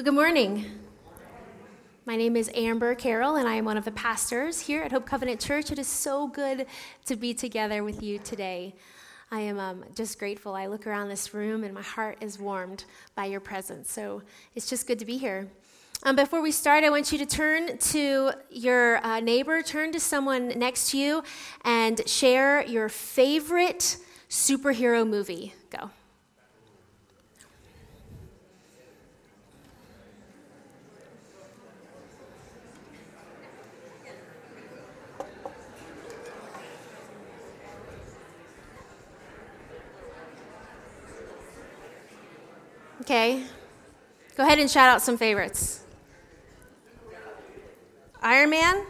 Well, good morning. My name is Amber Carroll, and I am one of the pastors here at Hope Covenant Church. It is so good to be together with you today. I am um, just grateful. I look around this room, and my heart is warmed by your presence. So it's just good to be here. Um, before we start, I want you to turn to your uh, neighbor, turn to someone next to you, and share your favorite superhero movie. Go. Okay. Go ahead and shout out some favorites. Iron Man?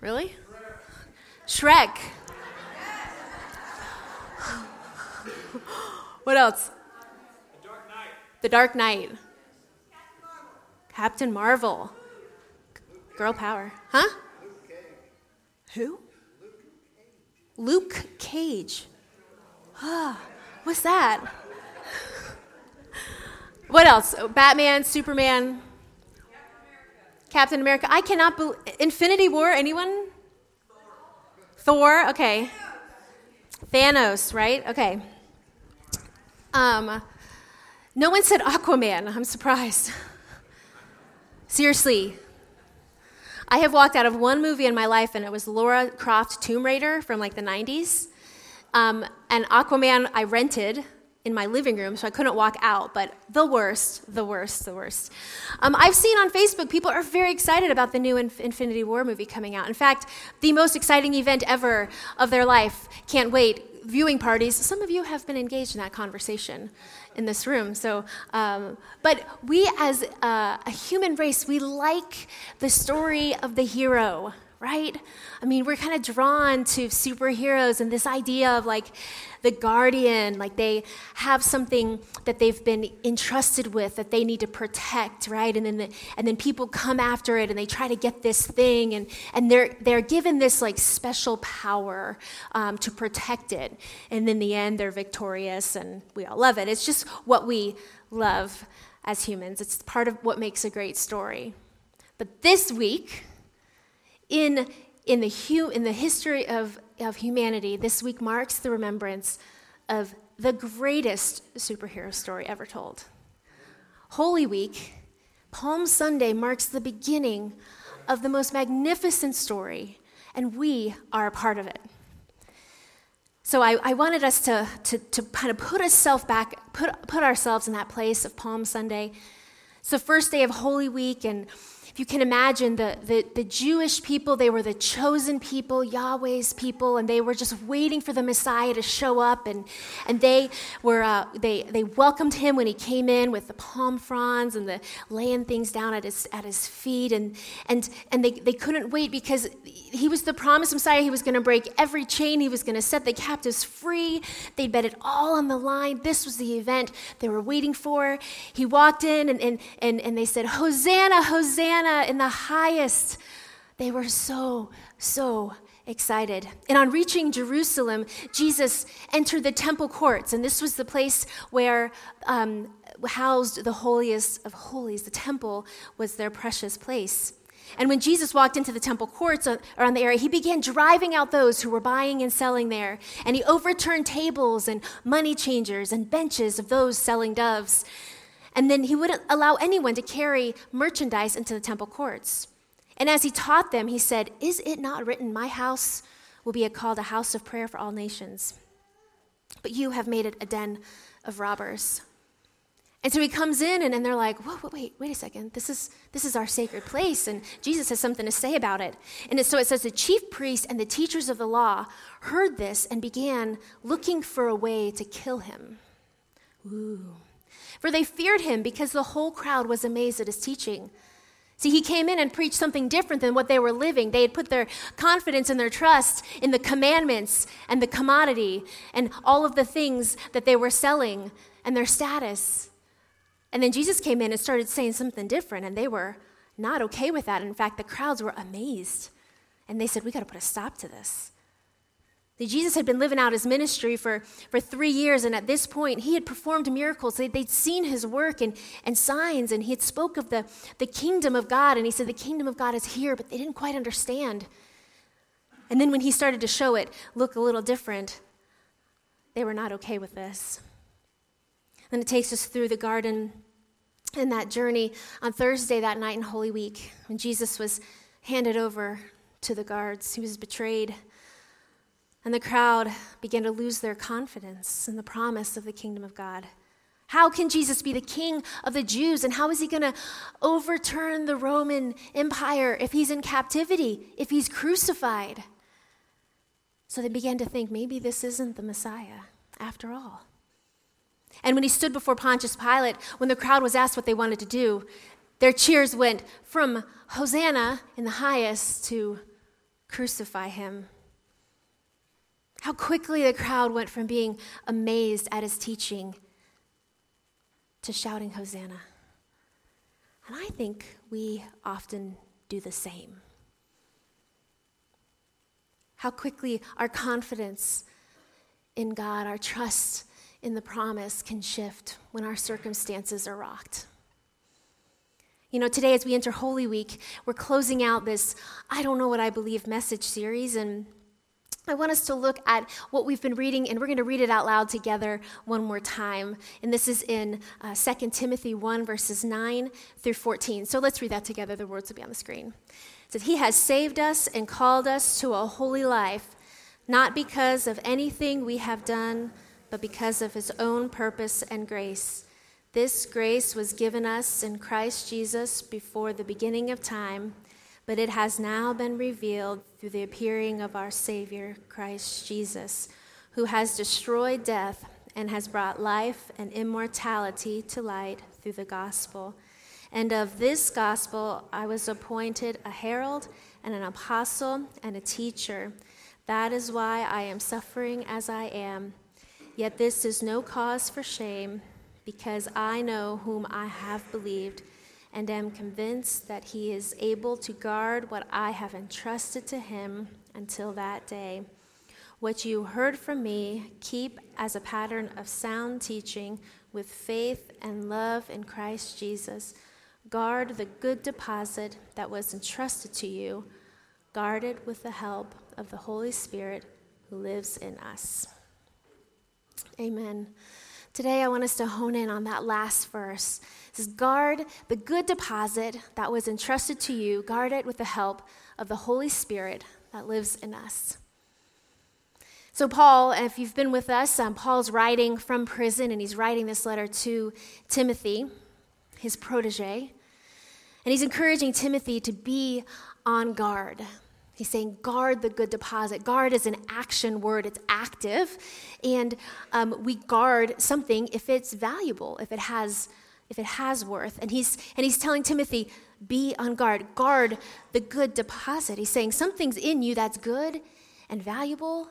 Really? Shrek. what else? The Dark Knight. The Dark Knight. Captain Marvel. Girl power. Huh? Who? Luke Cage. Ah, what's that? What else? Batman, Superman, Captain America. I cannot believe. Infinity War, anyone? Thor. Thor, okay. Thanos, right? Okay. Um, no one said Aquaman. I'm surprised. Seriously. I have walked out of one movie in my life, and it was Laura Croft Tomb Raider from like the 90s. Um, and Aquaman, I rented in my living room, so I couldn't walk out, but the worst, the worst, the worst. Um, I've seen on Facebook people are very excited about the new Inf- Infinity War movie coming out. In fact, the most exciting event ever of their life. Can't wait. Viewing parties. Some of you have been engaged in that conversation in this room. So, um, but we as a, a human race, we like the story of the hero, right? I mean, we're kind of drawn to superheroes and this idea of like the guardian, like they have something that they've been entrusted with that they need to protect, right? And then the, and then people come after it and they try to get this thing and and they're they're given this like special power um, to protect it. And in the end, they're victorious and we all love it. It's just what we love as humans. It's part of what makes a great story. But this week, in in the, hu- in the history of, of humanity, this week marks the remembrance of the greatest superhero story ever told. Holy Week, Palm Sunday, marks the beginning of the most magnificent story, and we are a part of it. So I, I wanted us to, to, to kind of put ourselves back, put, put ourselves in that place of Palm Sunday. It's the first day of Holy Week, and if you can imagine the, the, the, Jewish people, they were the chosen people, Yahweh's people, and they were just waiting for the Messiah to show up. And, and they, were, uh, they, they welcomed him when he came in with the palm fronds and the laying things down at his, at his feet. And, and, and they, they couldn't wait because he was the promised Messiah. He was going to break every chain, he was going to set the captives free. They'd bet it all on the line. This was the event they were waiting for. He walked in and, and, and, and they said, Hosanna, Hosanna Hosanna in the highest. They were so, so excited. And on reaching Jerusalem, Jesus entered the temple courts, and this was the place where um, housed the holiest of holies. The temple was their precious place. And when Jesus walked into the temple courts around the area, he began driving out those who were buying and selling there. And he overturned tables and money changers and benches of those selling doves. And then he wouldn't allow anyone to carry merchandise into the temple courts. And as he taught them, he said, Is it not written, My house will be called a house of prayer for all nations? But you have made it a den of robbers. And so he comes in, and, and they're like, Whoa, wait, wait a second. This is, this is our sacred place, and Jesus has something to say about it. And so it says the chief priests and the teachers of the law heard this and began looking for a way to kill him. Ooh for they feared him because the whole crowd was amazed at his teaching. See, he came in and preached something different than what they were living. They had put their confidence and their trust in the commandments and the commodity and all of the things that they were selling and their status. And then Jesus came in and started saying something different, and they were not okay with that. In fact, the crowds were amazed. And they said, We got to put a stop to this. Jesus had been living out his ministry for, for three years, and at this point, he had performed miracles. They, would seen his work and, and signs, and he had spoke of the, the kingdom of God, and he said, the kingdom of God is here, but they didn't quite understand. And then when he started to show it look a little different, they were not okay with this. Then it takes us through the garden and that journey on Thursday that night in Holy Week, when Jesus was handed over to the guards, he was betrayed and the crowd began to lose their confidence in the promise of the kingdom of God. How can Jesus be the king of the Jews? And how is he going to overturn the Roman Empire if he's in captivity, if he's crucified? So they began to think maybe this isn't the Messiah after all. And when he stood before Pontius Pilate, when the crowd was asked what they wanted to do, their cheers went from Hosanna in the highest to crucify him. How quickly the crowd went from being amazed at his teaching to shouting, Hosanna. And I think we often do the same. How quickly our confidence in God, our trust in the promise can shift when our circumstances are rocked. You know, today as we enter Holy Week, we're closing out this I Don't Know What I Believe message series, and I want us to look at what we've been reading, and we're going to read it out loud together one more time. And this is in uh, 2 Timothy 1, verses 9 through 14. So let's read that together. The words will be on the screen. It says, He has saved us and called us to a holy life, not because of anything we have done, but because of His own purpose and grace. This grace was given us in Christ Jesus before the beginning of time but it has now been revealed through the appearing of our Savior, Christ Jesus, who has destroyed death and has brought life and immortality to light through the gospel. And of this gospel I was appointed a herald and an apostle and a teacher. That is why I am suffering as I am. Yet this is no cause for shame, because I know whom I have believed and am convinced that he is able to guard what I have entrusted to him until that day. What you heard from me, keep as a pattern of sound teaching with faith and love in Christ Jesus. Guard the good deposit that was entrusted to you, guard it with the help of the Holy Spirit who lives in us. Amen. Today, I want us to hone in on that last verse. It says, Guard the good deposit that was entrusted to you, guard it with the help of the Holy Spirit that lives in us. So, Paul, if you've been with us, um, Paul's writing from prison and he's writing this letter to Timothy, his protege. And he's encouraging Timothy to be on guard. He's saying, guard the good deposit. Guard is an action word, it's active. And um, we guard something if it's valuable, if it has. If it has worth, and he's and he's telling Timothy, be on guard, guard the good deposit. He's saying something's in you that's good and valuable,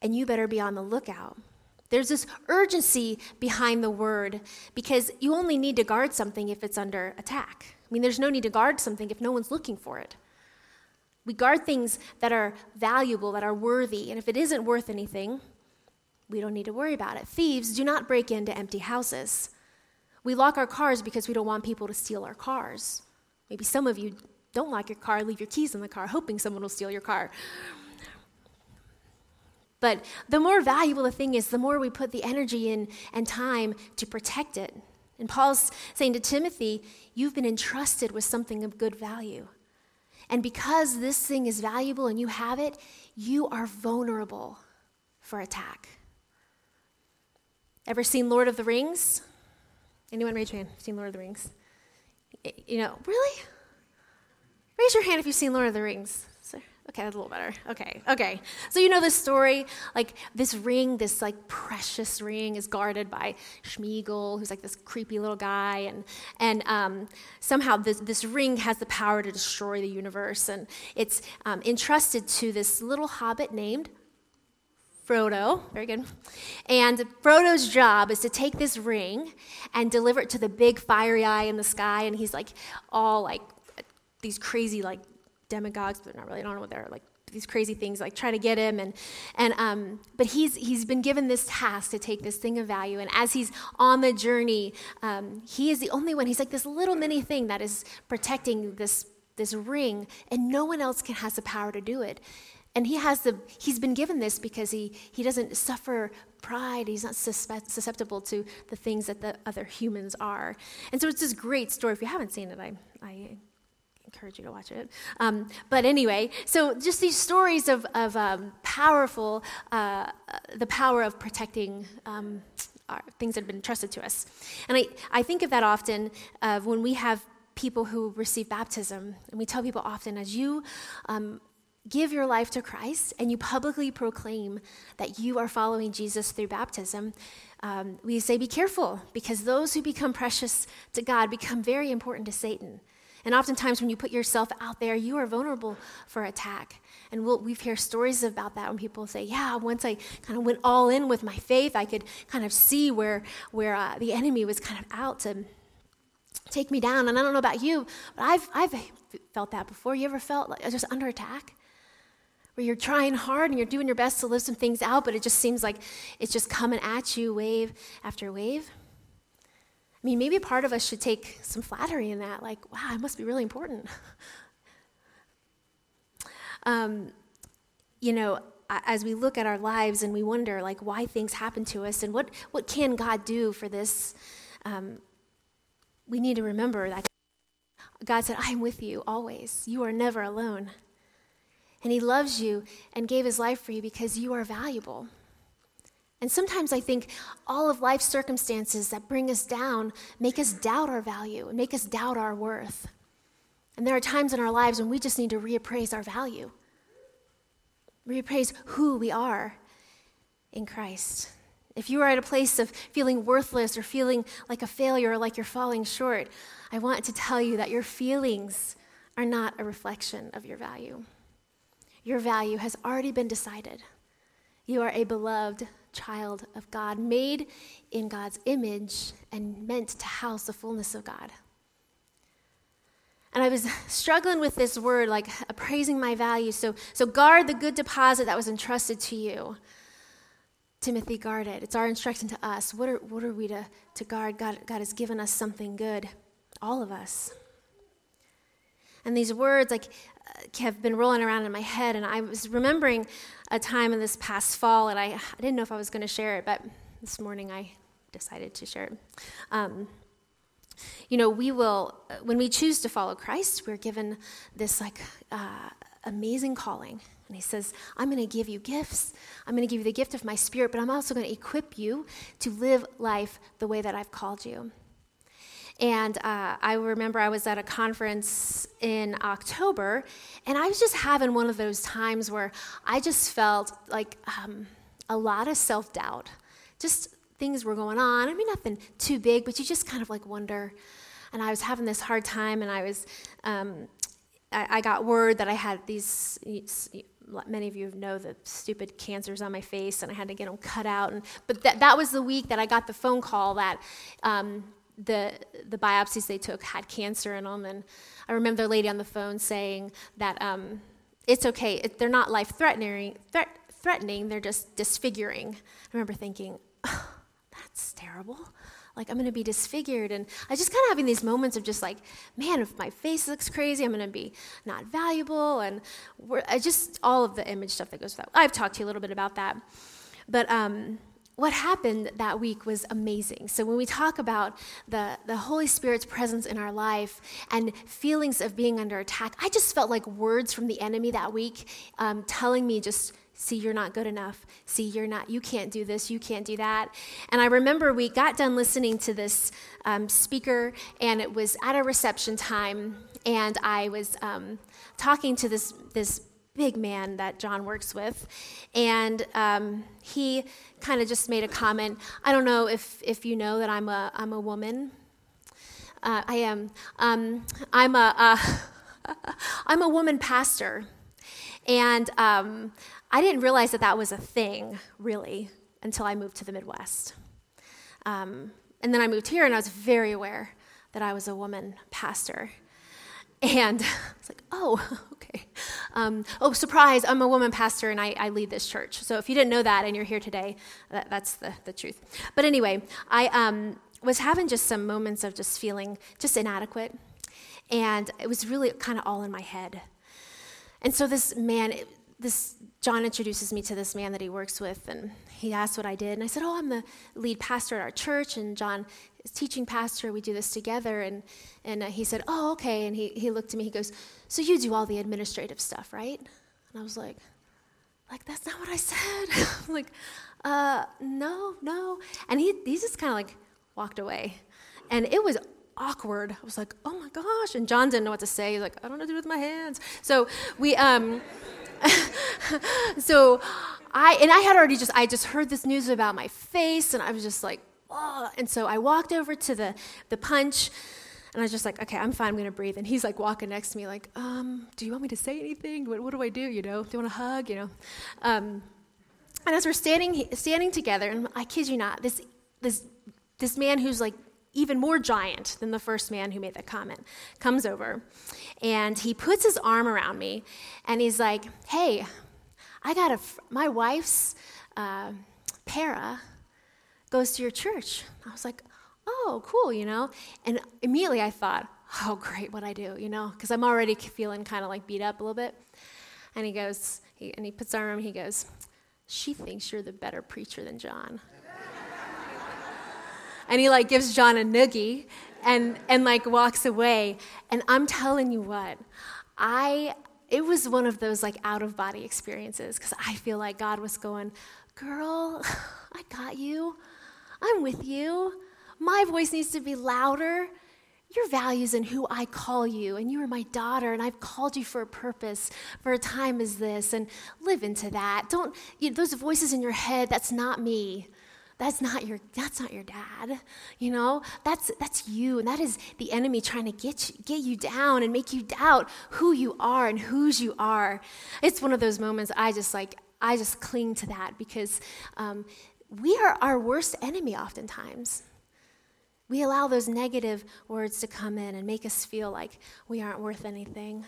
and you better be on the lookout. There's this urgency behind the word because you only need to guard something if it's under attack. I mean, there's no need to guard something if no one's looking for it. We guard things that are valuable, that are worthy, and if it isn't worth anything, we don't need to worry about it. Thieves do not break into empty houses. We lock our cars because we don't want people to steal our cars. Maybe some of you don't lock your car, leave your keys in the car, hoping someone will steal your car. But the more valuable the thing is, the more we put the energy in and time to protect it. And Paul's saying to Timothy, You've been entrusted with something of good value. And because this thing is valuable and you have it, you are vulnerable for attack. Ever seen Lord of the Rings? Anyone raise your hand? Seen Lord of the Rings? You know, really? Raise your hand if you've seen Lord of the Rings. Okay, that's a little better. Okay, okay. So you know this story, like this ring, this like precious ring, is guarded by Sméagol, who's like this creepy little guy, and and um, somehow this this ring has the power to destroy the universe, and it's um, entrusted to this little hobbit named Frodo. Very good. And Frodo's job is to take this ring and deliver it to the big fiery eye in the sky, and he's like all like these crazy like demagogues, but not really. I don't know what they're like these crazy things like try to get him. And and um, but he's he's been given this task to take this thing of value. And as he's on the journey um, he is the only one he's like this little mini thing that is protecting this this ring and no one else can has the power to do it. And he has the he's been given this because he he doesn't suffer pride. He's not susceptible to the things that the other humans are. And so it's this great story. If you haven't seen it i i encourage you to watch it. Um, but anyway, so just these stories of, of um, powerful, uh, the power of protecting um, our, things that have been entrusted to us. And I, I think of that often uh, when we have people who receive baptism. And we tell people often, as you um, give your life to Christ and you publicly proclaim that you are following Jesus through baptism, um, we say, be careful, because those who become precious to God become very important to Satan. And oftentimes, when you put yourself out there, you are vulnerable for attack. And we'll, we've heard stories about that when people say, Yeah, once I kind of went all in with my faith, I could kind of see where, where uh, the enemy was kind of out to take me down. And I don't know about you, but I've, I've felt that before. You ever felt like just under attack? Where you're trying hard and you're doing your best to live some things out, but it just seems like it's just coming at you wave after wave? I mean, maybe part of us should take some flattery in that, like, wow, it must be really important. um, you know, as we look at our lives and we wonder, like, why things happen to us and what, what can God do for this, um, we need to remember that God said, I am with you always. You are never alone. And He loves you and gave His life for you because you are valuable. And sometimes I think all of life's circumstances that bring us down make us doubt our value and make us doubt our worth. And there are times in our lives when we just need to reappraise our value, reappraise who we are in Christ. If you are at a place of feeling worthless or feeling like a failure or like you're falling short, I want to tell you that your feelings are not a reflection of your value. Your value has already been decided. You are a beloved child of God, made in God's image and meant to house the fullness of God. And I was struggling with this word, like appraising my value. So, so guard the good deposit that was entrusted to you. Timothy, guard it. It's our instruction to us. What are, what are we to, to guard? God, God has given us something good, all of us. And these words like uh, have been rolling around in my head, and I was remembering a time in this past fall, and I, I didn't know if I was going to share it, but this morning I decided to share it. Um, you know, we will, when we choose to follow Christ, we're given this like uh, amazing calling. And he says, I'm going to give you gifts. I'm going to give you the gift of my spirit, but I'm also going to equip you to live life the way that I've called you. And uh, I remember I was at a conference in October, and I was just having one of those times where I just felt like um, a lot of self doubt. Just things were going on. I mean, nothing too big, but you just kind of like wonder. And I was having this hard time, and I was, um, I, got word that I had these many of you know the stupid cancers on my face and i had to get them cut out and, but that, that was the week that i got the phone call that um, the, the biopsies they took had cancer in them. And I remember the lady on the phone saying that um, it's okay, it, they're not life threatening, threat, threatening, they're just disfiguring. I remember thinking, oh, that's terrible. Like, I'm going to be disfigured. And I just kind of having these moments of just like, man, if my face looks crazy, I'm going to be not valuable. And I just, all of the image stuff that goes with that. I've talked to you a little bit about that. But, um, what happened that week was amazing. So, when we talk about the, the Holy Spirit's presence in our life and feelings of being under attack, I just felt like words from the enemy that week um, telling me just, see, you're not good enough. See, you're not, you can't do this, you can't do that. And I remember we got done listening to this um, speaker, and it was at a reception time, and I was um, talking to this, this big man that John works with. And um, he kind of just made a comment. I don't know if, if you know that I'm a, I'm a woman. Uh, I am. Um, I'm, a, uh, I'm a woman pastor. And um, I didn't realize that that was a thing, really, until I moved to the Midwest. Um, and then I moved here, and I was very aware that I was a woman pastor. And I was like, oh, okay. Um, oh, surprise, I'm a woman pastor and I, I, lead this church. So if you didn't know that and you're here today, that, that's the, the truth. But anyway, I um, was having just some moments of just feeling just inadequate. And it was really kind of all in my head. And so this man, this John introduces me to this man that he works with, and he asked what I did. And I said, Oh, I'm the lead pastor at our church, and John teaching pastor. We do this together. And, and uh, he said, Oh, okay. And he, he looked at me, he goes, So you do all the administrative stuff, right? And I was like, like that's not what I said. I'm like, uh, no, no. And he, he just kind of like walked away. And it was awkward. I was like, oh my gosh. And John didn't know what to say. He's like, I don't know what to do with my hands. So we, um, so I, and I had already just, I just heard this news about my face and I was just like, oh. And so I walked over to the, the punch and I was just like, okay, I'm fine. I'm to breathe. And he's like walking next to me like, um, do you want me to say anything? What, what do I do? You know, do you want a hug? You know? Um, and as we're standing, standing together, and I kid you not, this, this, this man who's like even more giant than the first man who made that comment, comes over and he puts his arm around me and he's like, Hey, I got a, my wife's uh, para goes to your church. I was like, Oh, cool, you know? And immediately I thought, Oh, great, what I do, you know? Because I'm already feeling kind of like beat up a little bit. And he goes, he, and he puts arm around he goes, She thinks you're the better preacher than John and he like gives John a noogie and and like walks away. And I'm telling you what, I it was one of those like out of body experiences because I feel like God was going, girl, I got you. I'm with you. My voice needs to be louder. Your values and who I call you, and you are my daughter, and I've called you for a purpose, for a time as this, and live into that. Don't, you know, those voices in your head, that's not me that's not your that's not your dad you know that's that's you and that is the enemy trying to get you, get you down and make you doubt who you are and whose you are it's one of those moments i just like i just cling to that because um, we are our worst enemy oftentimes we allow those negative words to come in and make us feel like we aren't worth anything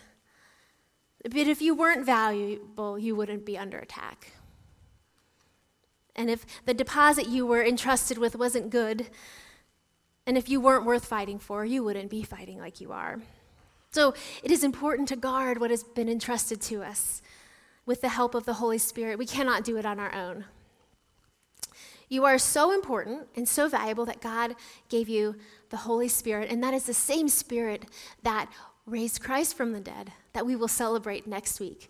but if you weren't valuable you wouldn't be under attack and if the deposit you were entrusted with wasn't good, and if you weren't worth fighting for, you wouldn't be fighting like you are. So it is important to guard what has been entrusted to us with the help of the Holy Spirit. We cannot do it on our own. You are so important and so valuable that God gave you the Holy Spirit, and that is the same Spirit that raised Christ from the dead that we will celebrate next week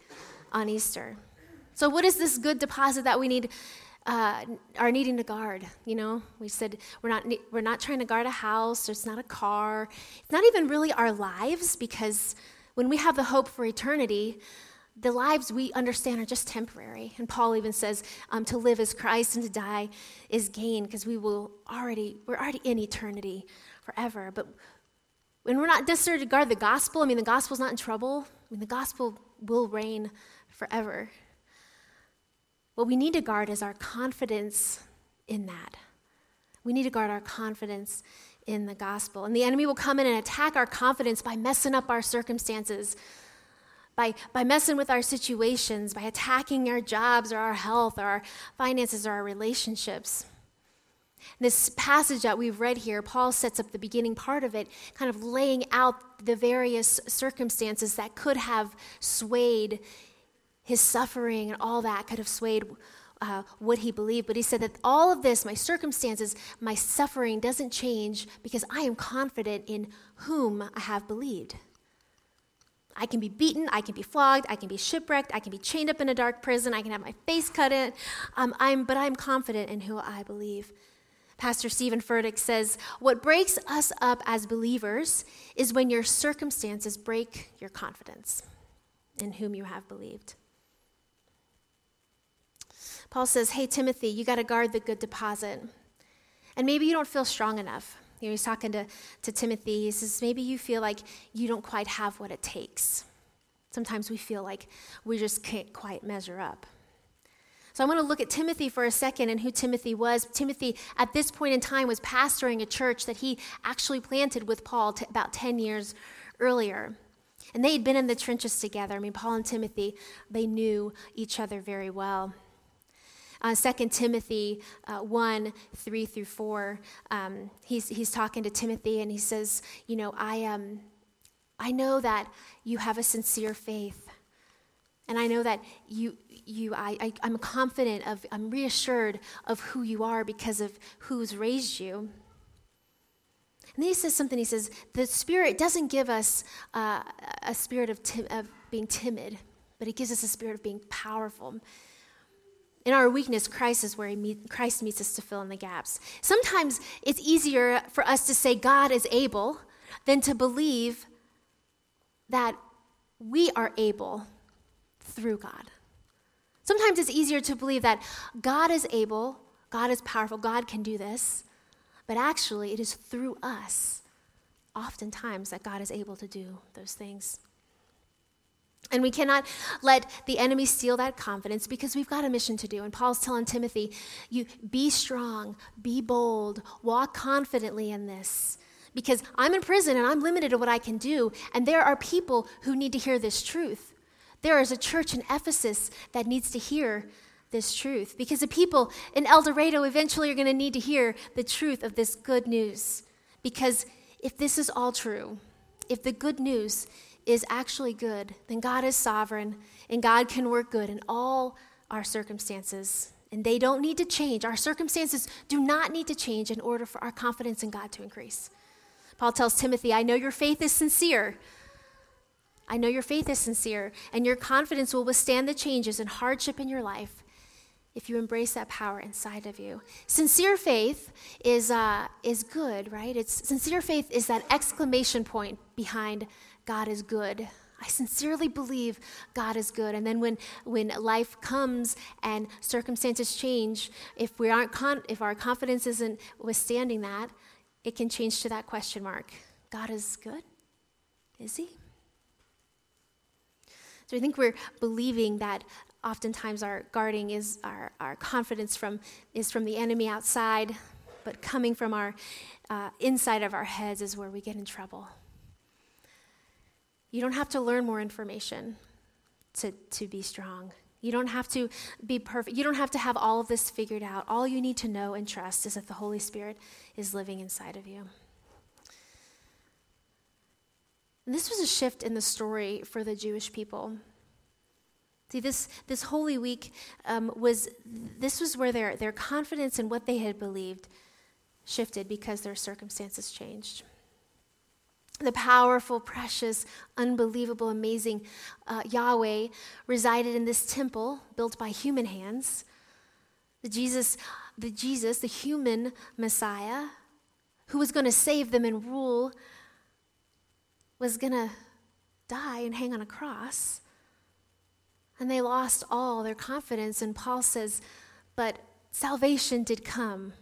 on Easter. So, what is this good deposit that we need uh, are needing to guard. You know, we said we're not we're not trying to guard a house. It's not a car. It's not even really our lives because when we have the hope for eternity, the lives we understand are just temporary. And Paul even says um, to live is Christ and to die is gain because we will already we're already in eternity forever. But when we're not necessarily to guard the gospel, I mean the gospel's not in trouble. I mean the gospel will reign forever. What we need to guard is our confidence in that. We need to guard our confidence in the gospel. And the enemy will come in and attack our confidence by messing up our circumstances, by, by messing with our situations, by attacking our jobs or our health or our finances or our relationships. This passage that we've read here, Paul sets up the beginning part of it, kind of laying out the various circumstances that could have swayed his suffering and all that could have swayed uh, what he believed. But he said that all of this, my circumstances, my suffering, doesn't change because I am confident in whom I have believed. I can be beaten, I can be flogged, I can be shipwrecked, I can be chained up in a dark prison, I can have my face cut in, um, I'm, but I'm confident in who I believe. Pastor Steven Furtick says, What breaks us up as believers is when your circumstances break your confidence in whom you have believed. Paul says, Hey, Timothy, you got to guard the good deposit. And maybe you don't feel strong enough. Know, he's talking to, to Timothy. He says, Maybe you feel like you don't quite have what it takes. Sometimes we feel like we just can't quite measure up. So I want to look at Timothy for a second and who Timothy was. Timothy, at this point in time, was pastoring a church that he actually planted with Paul t- about 10 years earlier. And they had been in the trenches together. I mean, Paul and Timothy, they knew each other very well. Uh, 2 Timothy uh, 1 3 through 4, um, he's, he's talking to Timothy and he says, You know, I, um, I know that you have a sincere faith. And I know that you, you I, I, I'm confident of, I'm reassured of who you are because of who's raised you. And then he says something. He says, The Spirit doesn't give us uh, a spirit of, tim- of being timid, but it gives us a spirit of being powerful. In our weakness, Christ is where meet, Christ meets us to fill in the gaps. Sometimes it's easier for us to say God is able than to believe that we are able through God. Sometimes it's easier to believe that God is able, God is powerful, God can do this, but actually, it is through us, oftentimes, that God is able to do those things. And we cannot let the enemy steal that confidence because we've got a mission to do. And Paul's telling Timothy, you be strong, be bold, walk confidently in this. Because I'm in prison and I'm limited to what I can do, and there are people who need to hear this truth. There is a church in Ephesus that needs to hear this truth because the people in El Dorado eventually are going to need to hear the truth of this good news. Because if this is all true, if the good news is actually good, then God is sovereign and God can work good in all our circumstances. And they don't need to change. Our circumstances do not need to change in order for our confidence in God to increase. Paul tells Timothy, I know your faith is sincere. I know your faith is sincere, and your confidence will withstand the changes and hardship in your life if you embrace that power inside of you. Sincere faith is, uh, is good, right? It's, sincere faith is that exclamation point behind God is good. I sincerely believe God is good. And then when, when life comes and circumstances change, if, we aren't con- if our confidence isn't withstanding that, it can change to that question mark God is good? Is He? So I think we're believing that oftentimes our guarding is our, our confidence from is from the enemy outside but coming from our uh, inside of our heads is where we get in trouble you don't have to learn more information to, to be strong. You don't have to be perfect. You don't have to have all of this figured out. All you need to know and trust is that the holy spirit is living inside of you. And this was a shift in the story for the jewish people. See, this, this Holy Week um, was, this was where their, their confidence in what they had believed shifted because their circumstances changed. The powerful, precious, unbelievable, amazing uh, Yahweh resided in this temple built by human hands. The Jesus, the Jesus, the human Messiah, who was going to save them and rule, was going to die and hang on a cross. And they lost all their confidence. And Paul says, But salvation did come.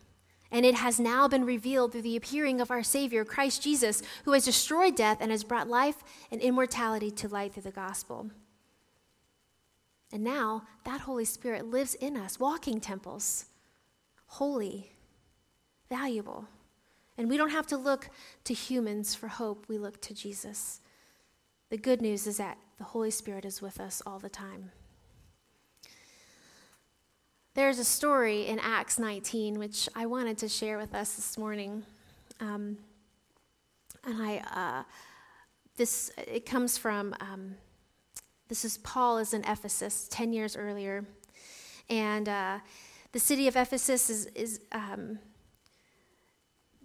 And it has now been revealed through the appearing of our Savior, Christ Jesus, who has destroyed death and has brought life and immortality to light through the gospel. And now that Holy Spirit lives in us, walking temples, holy, valuable. And we don't have to look to humans for hope, we look to Jesus. The good news is that the Holy Spirit is with us all the time. There's a story in Acts 19 which I wanted to share with us this morning. Um, and I, uh, this, it comes from, um, this is Paul is in Ephesus 10 years earlier. And uh, the city of Ephesus is, is um,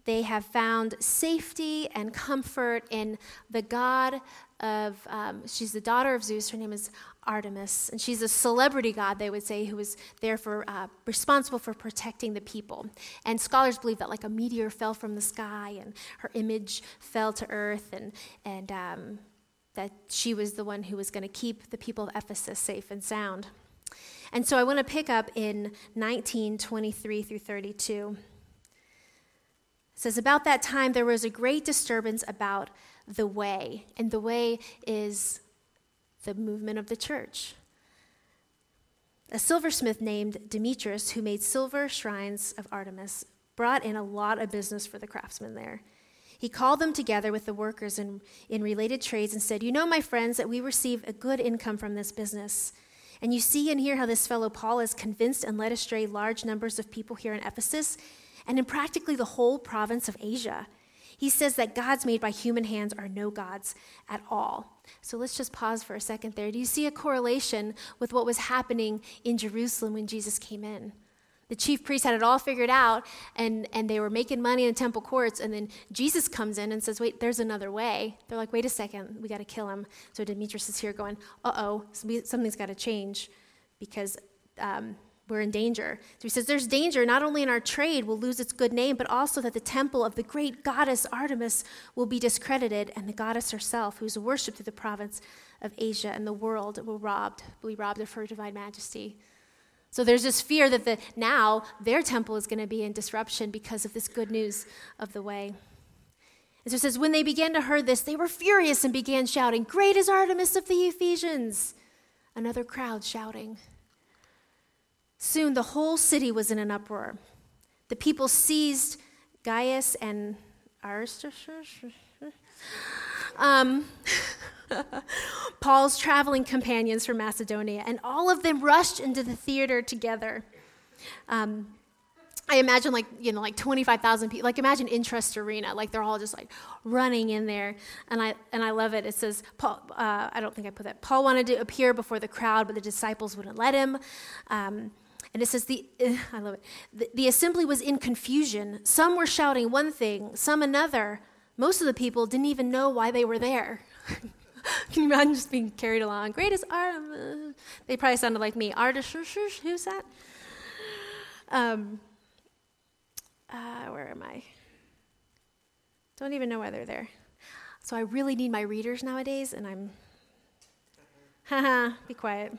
they have found safety and comfort in the God of, um, she's the daughter of Zeus. Her name is Artemis. And she's a celebrity god, they would say, who was there for, uh, responsible for protecting the people. And scholars believe that like a meteor fell from the sky and her image fell to earth and, and um, that she was the one who was going to keep the people of Ephesus safe and sound. And so I want to pick up in 1923 through 32 says, About that time there was a great disturbance about the way. And the way is the movement of the church. A silversmith named Demetrius, who made silver shrines of Artemis, brought in a lot of business for the craftsmen there. He called them together with the workers in, in related trades and said, You know, my friends, that we receive a good income from this business. And you see and hear how this fellow Paul has convinced and led astray large numbers of people here in Ephesus and in practically the whole province of Asia. He says that gods made by human hands are no gods at all. So let's just pause for a second there. Do you see a correlation with what was happening in Jerusalem when Jesus came in? The chief priests had it all figured out, and, and they were making money in the temple courts. And then Jesus comes in and says, Wait, there's another way. They're like, Wait a second, we got to kill him. So Demetrius is here going, Uh oh, something's got to change because um, we're in danger. So he says, There's danger not only in our trade will lose its good name, but also that the temple of the great goddess Artemis will be discredited, and the goddess herself, who's worshipped through the province of Asia and the world, will robbed, will be robbed of her divine majesty. So there's this fear that the, now their temple is going to be in disruption because of this good news of the way. And so it says, when they began to hear this, they were furious and began shouting, Great is Artemis of the Ephesians! Another crowd shouting. Soon the whole city was in an uproar. The people seized Gaius and. Um, Paul's traveling companions from Macedonia, and all of them rushed into the theater together. Um, I imagine like you know like 25,000 people like imagine Intrust Arena like they're all just like running in there and I and I love it it says Paul uh, I don't think I put that Paul wanted to appear before the crowd but the disciples wouldn't let him um, and it says the I love it the, the assembly was in confusion some were shouting one thing some another most of the people didn't even know why they were there Can you imagine just being carried along? Greatest art. Uh, they probably sounded like me. Artist. Who's that? Um, uh, where am I? Don't even know why they're there. So I really need my readers nowadays, and I'm. Haha, be quiet.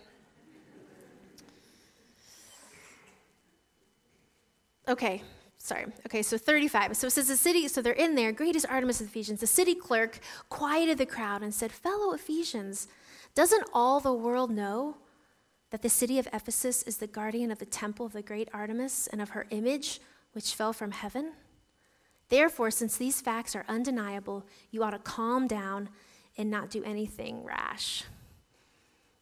Okay, sorry. Okay, so 35. So it says the city, so they're in there. Great is Artemis of Ephesians. The city clerk quieted the crowd and said, Fellow Ephesians, doesn't all the world know that the city of Ephesus is the guardian of the temple of the great Artemis and of her image, which fell from heaven? Therefore, since these facts are undeniable, you ought to calm down and not do anything rash.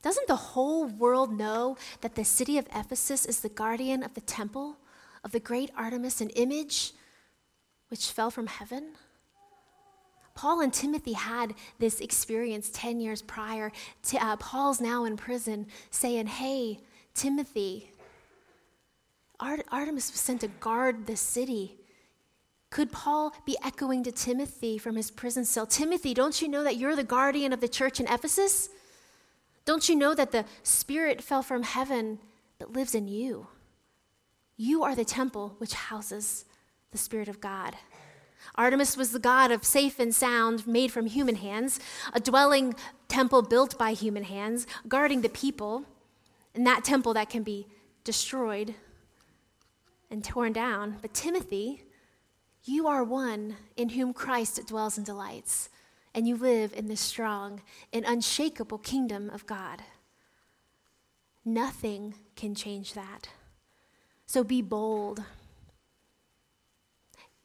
Doesn't the whole world know that the city of Ephesus is the guardian of the temple of the great Artemis, an image which fell from heaven? Paul and Timothy had this experience 10 years prior. Uh, Paul's now in prison saying, Hey, Timothy, Art- Artemis was sent to guard the city. Could Paul be echoing to Timothy from his prison cell? Timothy, don't you know that you're the guardian of the church in Ephesus? Don't you know that the Spirit fell from heaven but lives in you? You are the temple which houses the Spirit of God. Artemis was the god of safe and sound made from human hands, a dwelling temple built by human hands, guarding the people, and that temple that can be destroyed and torn down. But Timothy, you are one in whom Christ dwells and delights, and you live in the strong and unshakable kingdom of God. Nothing can change that. So be bold.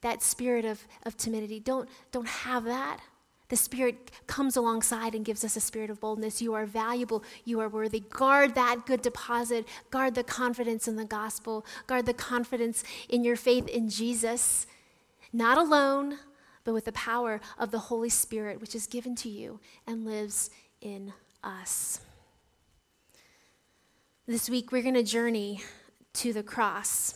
That spirit of, of timidity, don't, don't have that. The Spirit comes alongside and gives us a spirit of boldness. You are valuable. You are worthy. Guard that good deposit. Guard the confidence in the gospel. Guard the confidence in your faith in Jesus. Not alone, but with the power of the Holy Spirit, which is given to you and lives in us. This week, we're going to journey to the cross.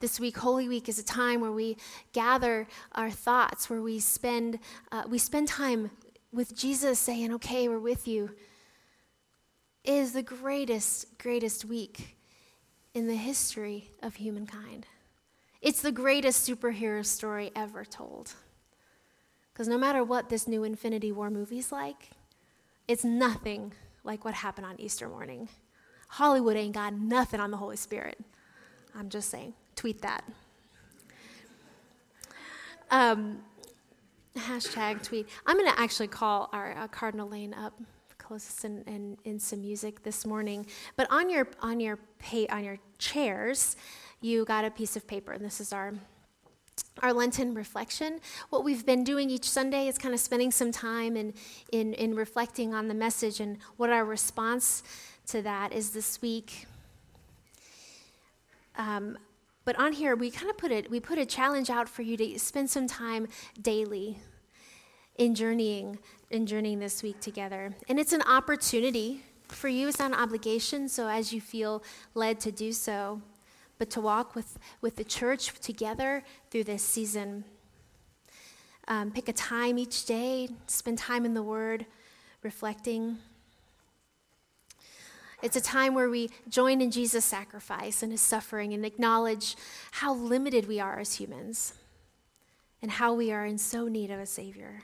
This week, Holy Week, is a time where we gather our thoughts, where we spend, uh, we spend time with Jesus saying, Okay, we're with you. It is the greatest, greatest week in the history of humankind. It's the greatest superhero story ever told. Because no matter what this new Infinity War movie's like, it's nothing like what happened on Easter morning. Hollywood ain't got nothing on the Holy Spirit. I'm just saying. Tweet that. Um, hashtag tweet. I'm going to actually call our uh, Cardinal Lane up closest in, in, in, some music this morning. But on your on your pay, on your chairs, you got a piece of paper, and this is our our Lenten reflection. What we've been doing each Sunday is kind of spending some time in, in, in reflecting on the message and what our response to that is this week. Um, but on here, we kind of put it, we put a challenge out for you to spend some time daily in journeying, in journeying this week together. And it's an opportunity for you, it's not an obligation, so as you feel led to do so, but to walk with, with the church together through this season. Um, pick a time each day, spend time in the Word, reflecting. It's a time where we join in Jesus' sacrifice and his suffering and acknowledge how limited we are as humans and how we are in so need of a Savior.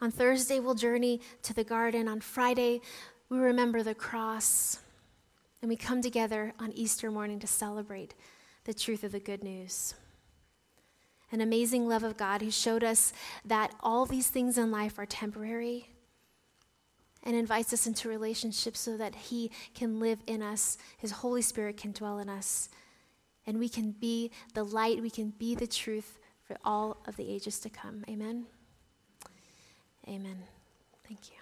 On Thursday, we'll journey to the garden. On Friday, we remember the cross. And we come together on Easter morning to celebrate the truth of the good news. An amazing love of God who showed us that all these things in life are temporary and invites us into relationships so that He can live in us, His Holy Spirit can dwell in us, and we can be the light, we can be the truth for all of the ages to come. Amen. Amen. Thank you.